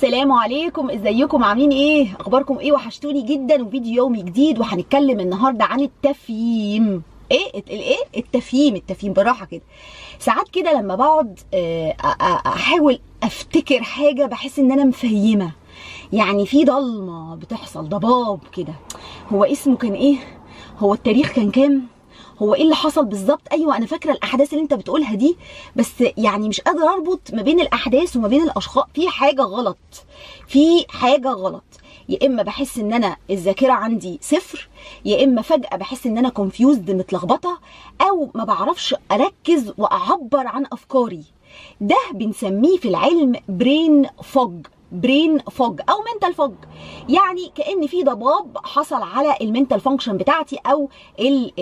سلام عليكم. ازيكم؟ عاملين إيه؟ اخباركم إيه؟ وحشتوني جدا. وفيديو يومي جديد وهنتكلم النهارده عن التفييم. إيه؟ الايه التفييم التفييم بالراحة كده. ساعات كده لما بقعد آه، أحاول أفتكر حاجة بحس إن أنا مفيمه يعني في ضلمة بتحصل ضباب كده. هو اسمه كان إيه؟ هو التاريخ كان كام؟ هو إيه اللي حصل بالظبط؟ أيوه أنا فاكرة الأحداث اللي أنت بتقولها دي بس يعني مش قادرة أربط ما بين الأحداث وما بين الأشخاص. في حاجة غلط في حاجة غلط. يا إما بحس إن أنا الذاكرة عندي صفر يا إما فجأة بحس إن أنا confused متلخبطة أو ما بعرفش أركز وأعبر عن أفكاري. ده بنسميه في العلم brain fog brain fog أو mental fog يعني كأن في ضباب حصل على ال mental function بتاعتي أو ال-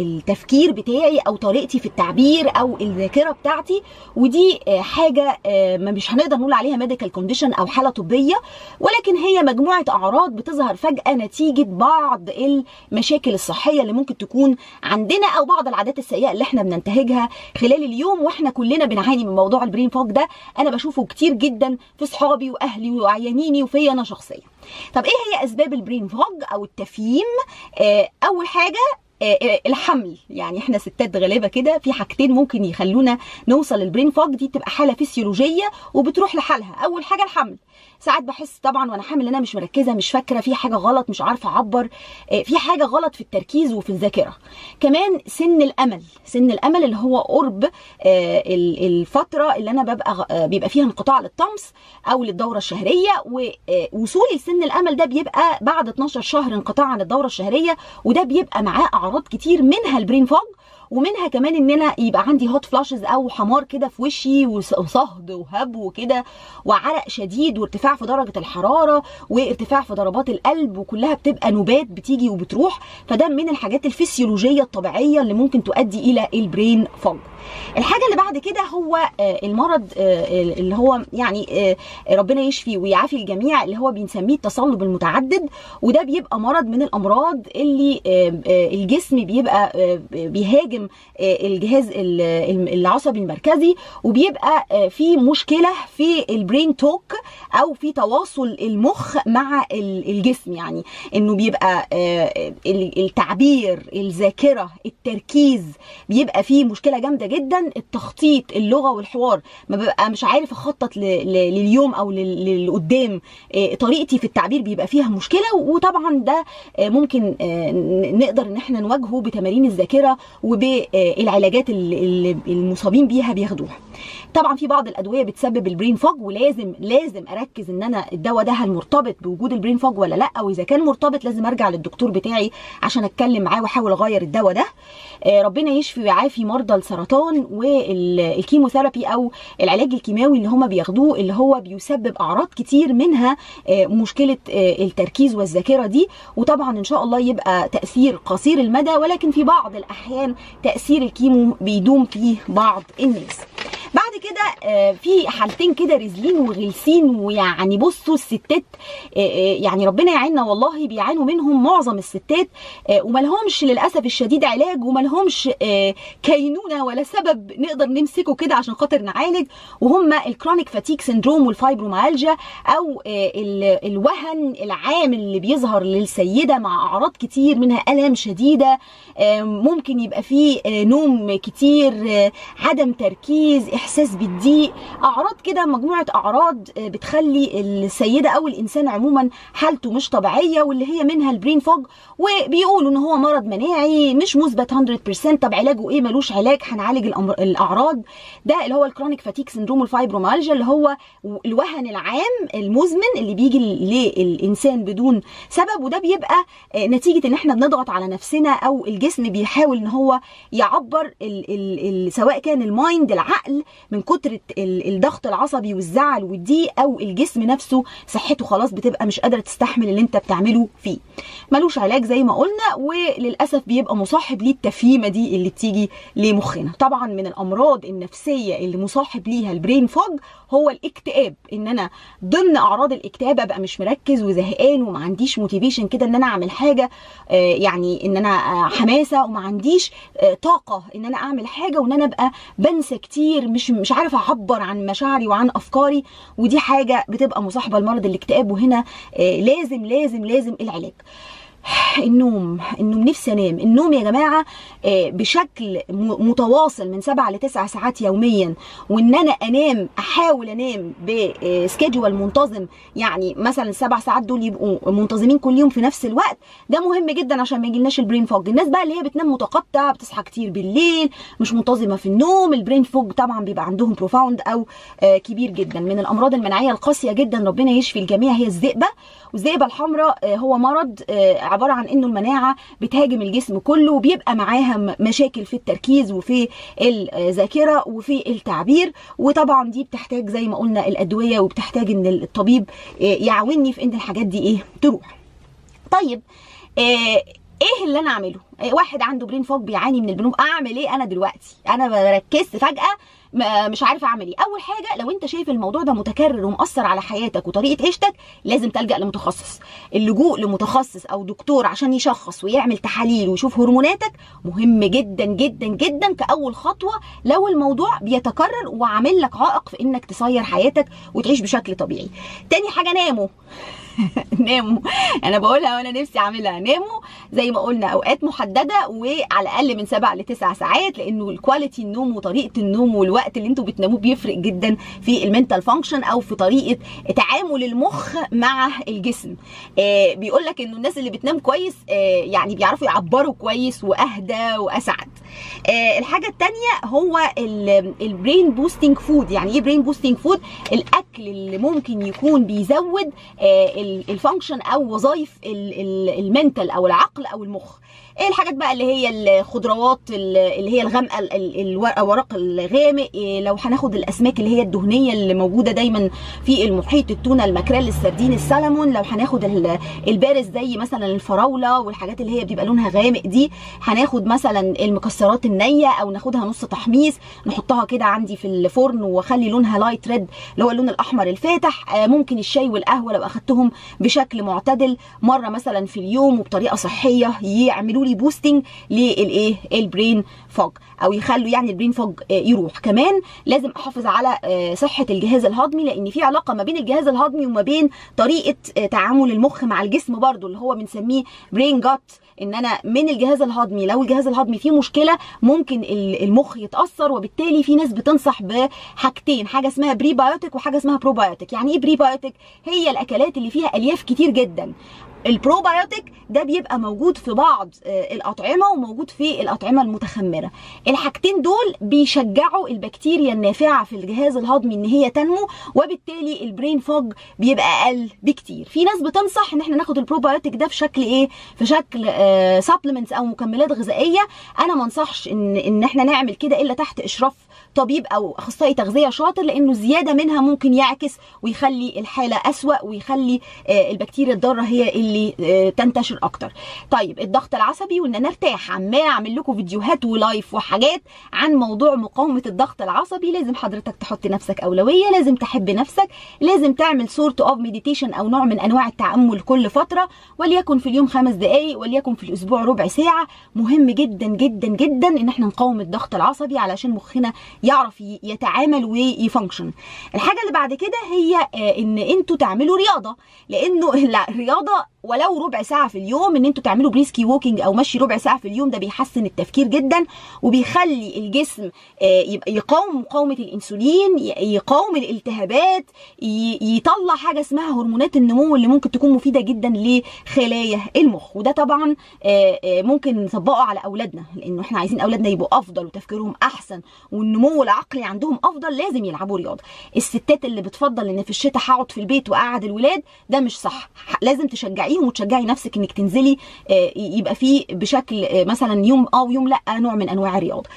التفكير بتاعي أو طريقتي في التعبير أو الذاكرة بتاعتي. ودي آه، حاجة آه، ما مش هنقدر نقول عليها medical condition أو حالة طبية ولكن هي مجموعة أعراض بتظهر فجأة نتيجة بعض المشاكل الصحية اللي ممكن تكون عندنا أو بعض العادات السيئة اللي إحنا بننتهجها خلال اليوم. وإحنا كلنا بنعاني من موضوع ال brain fog ده. أنا بشوفه كتير جدا في صحابي واهلي وعيانيني وفيا أنا شخصيا. طب إيه هي أسباب البرين فوج أو التفييم آه أول حاجة الحمل. يعني إحنا ستات غلابة كده في حاجتين ممكن يخلونا نوصل للبرين فوج دي بتبقى حالة فسيولوجيه وبتروح لحالها. أول حاجة الحمل. ساعات بحس طبعا وأنا حامل إن أنا مش مركزة مش فاكرة في حاجة غلط مش عارفة أعبر. آه، في حاجة غلط في التركيز وفي الذاكرة. كمان سن الأمل. سن الأمل اللي هو قرب آه، ال- الفترة اللي أنا ببقى آه، بيبقى فيها انقطاع للطمس أو للدورة الشهرية ووصولي لسن الأمل ده بيبقى بعد 12 شهر انقطاع عن الدورة الشهرية وده بيبقى معاه أعراض كتير منها ال brain fog ومنها كمان إن أنا يبقى عندي hot flashes أو حمار كده في وشي وص- وصهد وهب وكده وعرق شديد وارتفاع في درجة الحرارة وارتفاع في ضربات القلب وكلها بتبقى نوبات بتيجي وبتروح فده من الحاجات الفسيولوجية الطبيعية اللي ممكن تؤدي إلى ال brain fog الحاجة اللي بعد كده هو آه، المرض آه، اللي هو يعني آه، ربنا يشفي ويعافي الجميع اللي هو بنسميه التصلب المتعدد وده بيبقى مرض من الأمراض اللي الجسم بيبقى آه، بيهاجم آه، الجهاز العصبي المركزي وبيبقى آه، في مشكلة في البرين توك أو في تواصل المخ مع ال- الجسم. يعني إنه بيبقى آه، ال- التعبير الذاكرة التركيز بيبقى فيه مشكلة جامدة جدا. التخطيط اللغة والحوار. ما ببقى مش عارف أخطط لليوم أو لل- للقدام. طريقتي في التعبير بيبقى فيها مشكلة وطبعا ده ممكن نقدر إن إحنا نواجهه بتمارين الذاكرة وبالعلاجات اللي اللي المصابين بيها بياخدوها. طبعا في بعض الأدوية بتسبب البرين فوج ولازم لازم أركز إن أنا الدواء ده هل مرتبط بوجود البرين فوج ولا لأ؟ وإذا كان مرتبط لازم أرجع للدكتور بتاعي عشان أتكلم معاه وأحاول أغير الدواء ده. آه، ربنا يشفي ويعافي مرضى السرطان وال chemotherapy أو العلاج الكيماوي اللي هم بياخدوه اللي هو بيسبب أعراض كتير منها آه، مشكلة آه، التركيز والذاكرة دي. وطبعا إن شاء الله يبقى تأثير قصير المدى ولكن في بعض الأحيان تأثير ال chemo بيدوم فيه بعض الناس. كده آه، في حالتين كده رزلين وغلسين ويعني بصوا الستات آه، آه، يعني ربنا يعيننا والله بيعانوا منهم معظم الستات وملهمش للأسف الشديد علاج وملهمش كينونة ولا سبب نقدر نمسكه كده عشان خاطر نعالج وهم ال chronic fatigue syndrome وال fibromyalgia أو ال- الوهن العام اللي بيظهر للسيدة مع أعراض كتير منها الام شديدة ممكن يبقى فيه نوم كتير عدم تركيز إحساس بالضيق أعراض كده مجموعة أعراض آه، بتخلي السيدة أو الإنسان عموما حالته مش طبيعية واللي هي منها ال brain fog وبيقولوا إن هو مرض مناعي مش مثبت 100% طب علاجه إيه؟ ملوش علاج. هنعالج. الأعراض. ده اللي هو ال chronic fatigue syndrome وال fibromyalgia اللي هو الوهن العام المزمن اللي بيجي للإنسان بدون سبب. وده بيبقى آه، نتيجة إن إحنا بنضغط على نفسنا أو الجسم بيحاول إن هو يعبر ال ال ال سواء كان ال mind العقل من كتر ال- الضغط العصبي والزعل والضيق أو الجسم نفسه صحته خلاص بتبقى مش قادرة تستحمل اللي انت بتعمله فيه. ملوش علاج زي ما قلنا وللأسف بيبقى مصاحب ليه التفهيمه دي اللي بتيجي لمخنا. طبعا من الأمراض النفسية اللي مصاحب ليها ال brain fog هو الاكتئاب. إن أنا ضمن أعراض الاكتئاب أبقى مش مركز وزهقان وما عنديش motivation كده إن أنا أعمل حاجة آه، يعني إن أنا آه، حماسة وما عنديش آه، طاقة إن أنا أعمل حاجة وإن أنا أبقى بنسى كتير مش مش عارف أعبر عن مشاعري وعن أفكاري ودي حاجة بتبقى مصاحبة لمرض الاكتئاب وهنا آه لازم لازم لازم العلاج. النوم النوم نفسي أنام. النوم يا جماعة آه، بشكل متواصل من سبعة لتسع ساعات يوميا. وإن أنا أنام أحاول أنام بسكيدجول منتظم. يعني مثلا السبع ساعات دول يبقوا منتظمين كل يوم في نفس الوقت. ده مهم جدا عشان ما يجيلناش ال brain fog الناس بقى اللي هي بتنام متقطع بتصحى كتير بالليل مش منتظمة في النوم. ال brain fog طبعا بيبقى عندهم profound أو آه، كبير جدا. من الأمراض المناعية القاسية جدا ربنا يشفي الجميع هي الذئبة. والذئبة الحمراء آه، هو مرض آه، عبارة عن إنه المناعة بتهاجم الجسم كله وبيبقى معاها مشاكل في التركيز وفي الذاكرة وفي التعبير. وطبعا دي بتحتاج زي ما قلنا الأدوية وبتحتاج إن الطبيب يعاوني في إن الحاجات دي إيه تروح. طيب آه إيه اللي أنا أعمله؟ آه واحد عنده برين فوج بيعاني من البنوم أعمل إيه أنا دلوقتي؟ أنا بركزت فجأة مش عارفه اعمل إيه. اول حاجة لو انت شايف الموضوع ده متكرر ومأثر على حياتك وطريقة عيشتك لازم تلجأ لمتخصص. اللجوء لمتخصص أو دكتور عشان يشخص ويعمل تحاليل ويشوف هرموناتك مهم جدا جدا جدا. كأول خطوة لو الموضوع بيتكرر وعامل لك عائق في انك تسير حياتك وتعيش بشكل طبيعي. تاني حاجة ناموا. ناموا. أنا بقولها وأنا نفسي اعملها. ناموا زي ما قلنا أوقات محددة وعلى الأقل من سبع لتسع ساعات لأنه ال quality النوم وطريقة النوم والوقت اللي أنتوا بتناموه بيفرق جدا في ال mental function أو في طريقة تعامل المخ مع الجسم. آه بيقول لك إنه الناس اللي بتنام كويس آه يعني بيعرفوا يعبروا كويس وأهدى وأسعد. الحاجة الثانية هو ال brain boosting food يعني إيه brain boosting food الأكل اللي ممكن يكون بيزود آه ال function أو وظائف ال mental أو العقل أو المخ. إيه الحاجات بقى اللي هي الخضروات اللي هي الغامقة ال- ال- الورق الغامق إيه لو هناخد الأسماك اللي هي الدهنية اللي موجودة دايما في المحيط التونة الماكريل السردين السلمون لو هناخد ال- berries زي مثلا الفراولة والحاجات اللي هي بيبقى لونها غامق دي هناخد مثلا المكسرات النية أو ناخدها نص تحميص نحطها كده عندي في الفرن وأخلي لونها light red اللي هو اللون الأحمر الفاتح آه، ممكن الشاي والقهوة لو أخدتهم بشكل معتدل مرة مثلا في اليوم وبطريقة صحية يعملوا لي boosting للايه ال brain fog أو يخلوا يعني ال brain fog آه، يروح. كمان لازم أحافظ على آه، صحة الجهاز الهضمي لأن في علاقة ما بين الجهاز الهضمي وما بين طريقة آه، تعامل المخ مع الجسم برضو اللي هو بنسميه brain gut إن أنا من الجهاز الهضمي لو الجهاز الهضمي فيه مشكلة ممكن ال- المخ يتأثر وبالتالي في ناس بتنصح بحاجتين حاجة اسمها prebiotic وحاجة اسمها بروبايوتيك يعني إيه prebiotic هي الأكلات اللي فيها ألياف كتير جدا. البروبايوتيك ده بيبقى موجود في بعض الأطعمة وموجود في الأطعمة المتخمرة. الحاجتين دول بيشجعوا البكتيريا النافعة في الجهاز الهضمي إن هي تنمو وبالتالي ال brain fog بيبقى أقل بكتير. في ناس بتنصح إن إحنا ناخد البروبايوتيك ده في شكل إيه؟ في شكل supplements أو مكملات غذائية. أنا ما أنصحش إن إن إحنا نعمل كده إلا تحت إشراف طبيب أو أخصائي تغذية شاطر لأنه زيادة منها ممكن يعكس ويخلي الحالة أسوأ ويخلي آه، البكتيريا الضارة هي اللي آه، تنتشر أكتر. طيب الضغط العصبي وإن أنا ارتاح عمال أعمل لكم فيديوهات و live وحاجات عن موضوع مقاومة الضغط العصبي لازم حضرتك تحط نفسك أولوية لازم تحب نفسك لازم تعمل sort of meditation أو نوع من أنواع التأمل كل فترة وليكن في اليوم خمس دقائق وليكن في الأسبوع ربع ساعة. مهم جدا جدا جدا إن إحنا نقاوم الضغط العصبي علشان مخنا يعرف يتعامل وي function الحاجة اللي بعد كده هي آه، إن أنتوا تعملوا رياضة. لأنه لا، الرياضه ولو ربع ساعة في اليوم إن أنتوا تعملوا brisk walking أو مشي ربع ساعة في اليوم ده بيحسن التفكير جدا وبيخلي الجسم آه، يقاوم مقاومة الإنسولين يقاوم الالتهابات يطلع حاجة اسمها هرمونات النمو اللي ممكن تكون مفيدة جدا لخلايا المخ. وده طبعا آه، آه، ممكن نطبقه على أولادنا لأنه إحنا عايزين أولادنا يبقوا أفضل وتفكيرهم أحسن والنمو العقلي عندهم أفضل لازم يلعبوا رياضة. الستات اللي بتفضل إن في الشتاء هقعد في البيت واقعد الولاد ده مش صح. لازم تشجعيهم وتشجعي نفسك إنك تنزلي يبقى في بشكل آه، مثلا يوم آه ويوم لأ نوع من أنواع الرياضة.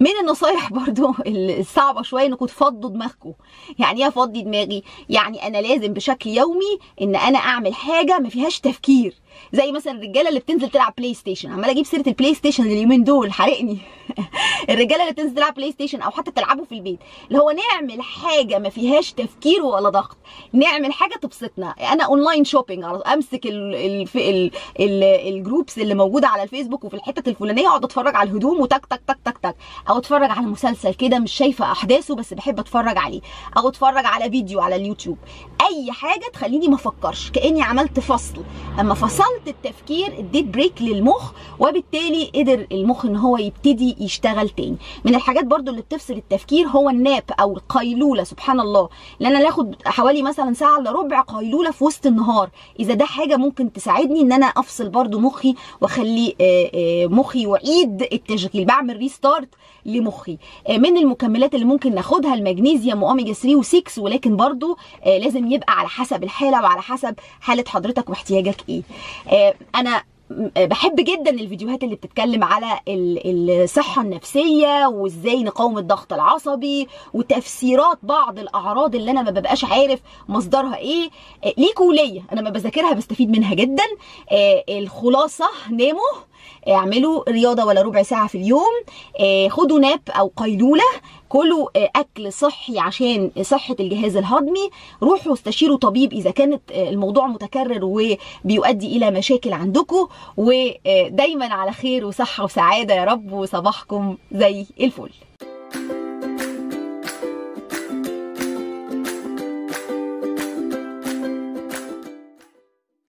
من النصايح برضو الصعبة شوية انكم تفضوا دماغكم يعني إيه أفضي دماغي؟ يعني أنا لازم بشكل يومي إن أنا أعمل حاجة ما فيهاش تفكير. زي مثلا الرجاله اللي بتنزل تلعب PlayStation عماله أجيب سيره ال PlayStation اليومين دول حرقني. الرجاله اللي بتنزل تلعب PlayStation أو حتى تلعبوا في البيت اللي هو نعمل حاجة ما فيهاش تفكير ولا ضغط. نعمل حاجة تبسطنا. أنا online shopping امسك ال ال ال ال ال groups اللي موجوده على الفيسبوك وفي الحتت الفلانيه اقعد اتفرج على الهدوم وتك تك تك تك تك. أو اتفرج على مسلسل كده مش شايفه احداثه بس بحب اتفرج عليه. أو اتفرج على فيديو على اليوتيوب. اي حاجة تخليني ما افكرش كاني عملت فصل. اما فصلت التفكير اديت break للمخ وبالتالي قدر المخ إن هو يبتدي يشتغل تاني. من الحاجات برضو اللي بتفصل التفكير هو ال nap أو القيلولة سبحان الله. لأن أنا ناخد حوالي مثلا ساعة إلا ربع قيلولة في وسط النهار. إذا ده حاجة ممكن تساعدني إن أنا أفصل برضو مخي وأخلي مخي يعيد التشغيل بعمل restart لمخي. من المكملات اللي ممكن ناخدها المغنيسيوم واوميجا 3 و6 ولكن برضو لازم يبقى على حسب الحالة وعلى حسب حالة حضرتك واحتياجك إيه. أنا بحب جدا الفيديوهات اللي بتتكلم على الصحة النفسية وإزاي نقاوم الضغط العصبي وتفسيرات بعض الأعراض اللي أنا ما ببقاش عارف مصدرها إيه. ليكوا وليا أنا ما بذاكرها بستفيد منها جدا. الخلاصة ناموا اعملوا رياضة ولا ربع ساعة في اليوم. خدوا ناب أو قيلولة كلوا أكل صحي عشان صحة الجهاز الهضمي. روحوا استشيروا طبيب إذا كانت الموضوع متكرر وبيؤدي إلى مشاكل عندكم. ودايما على خير وصحة وسعادة. يا رب وصباحكم زي الفل.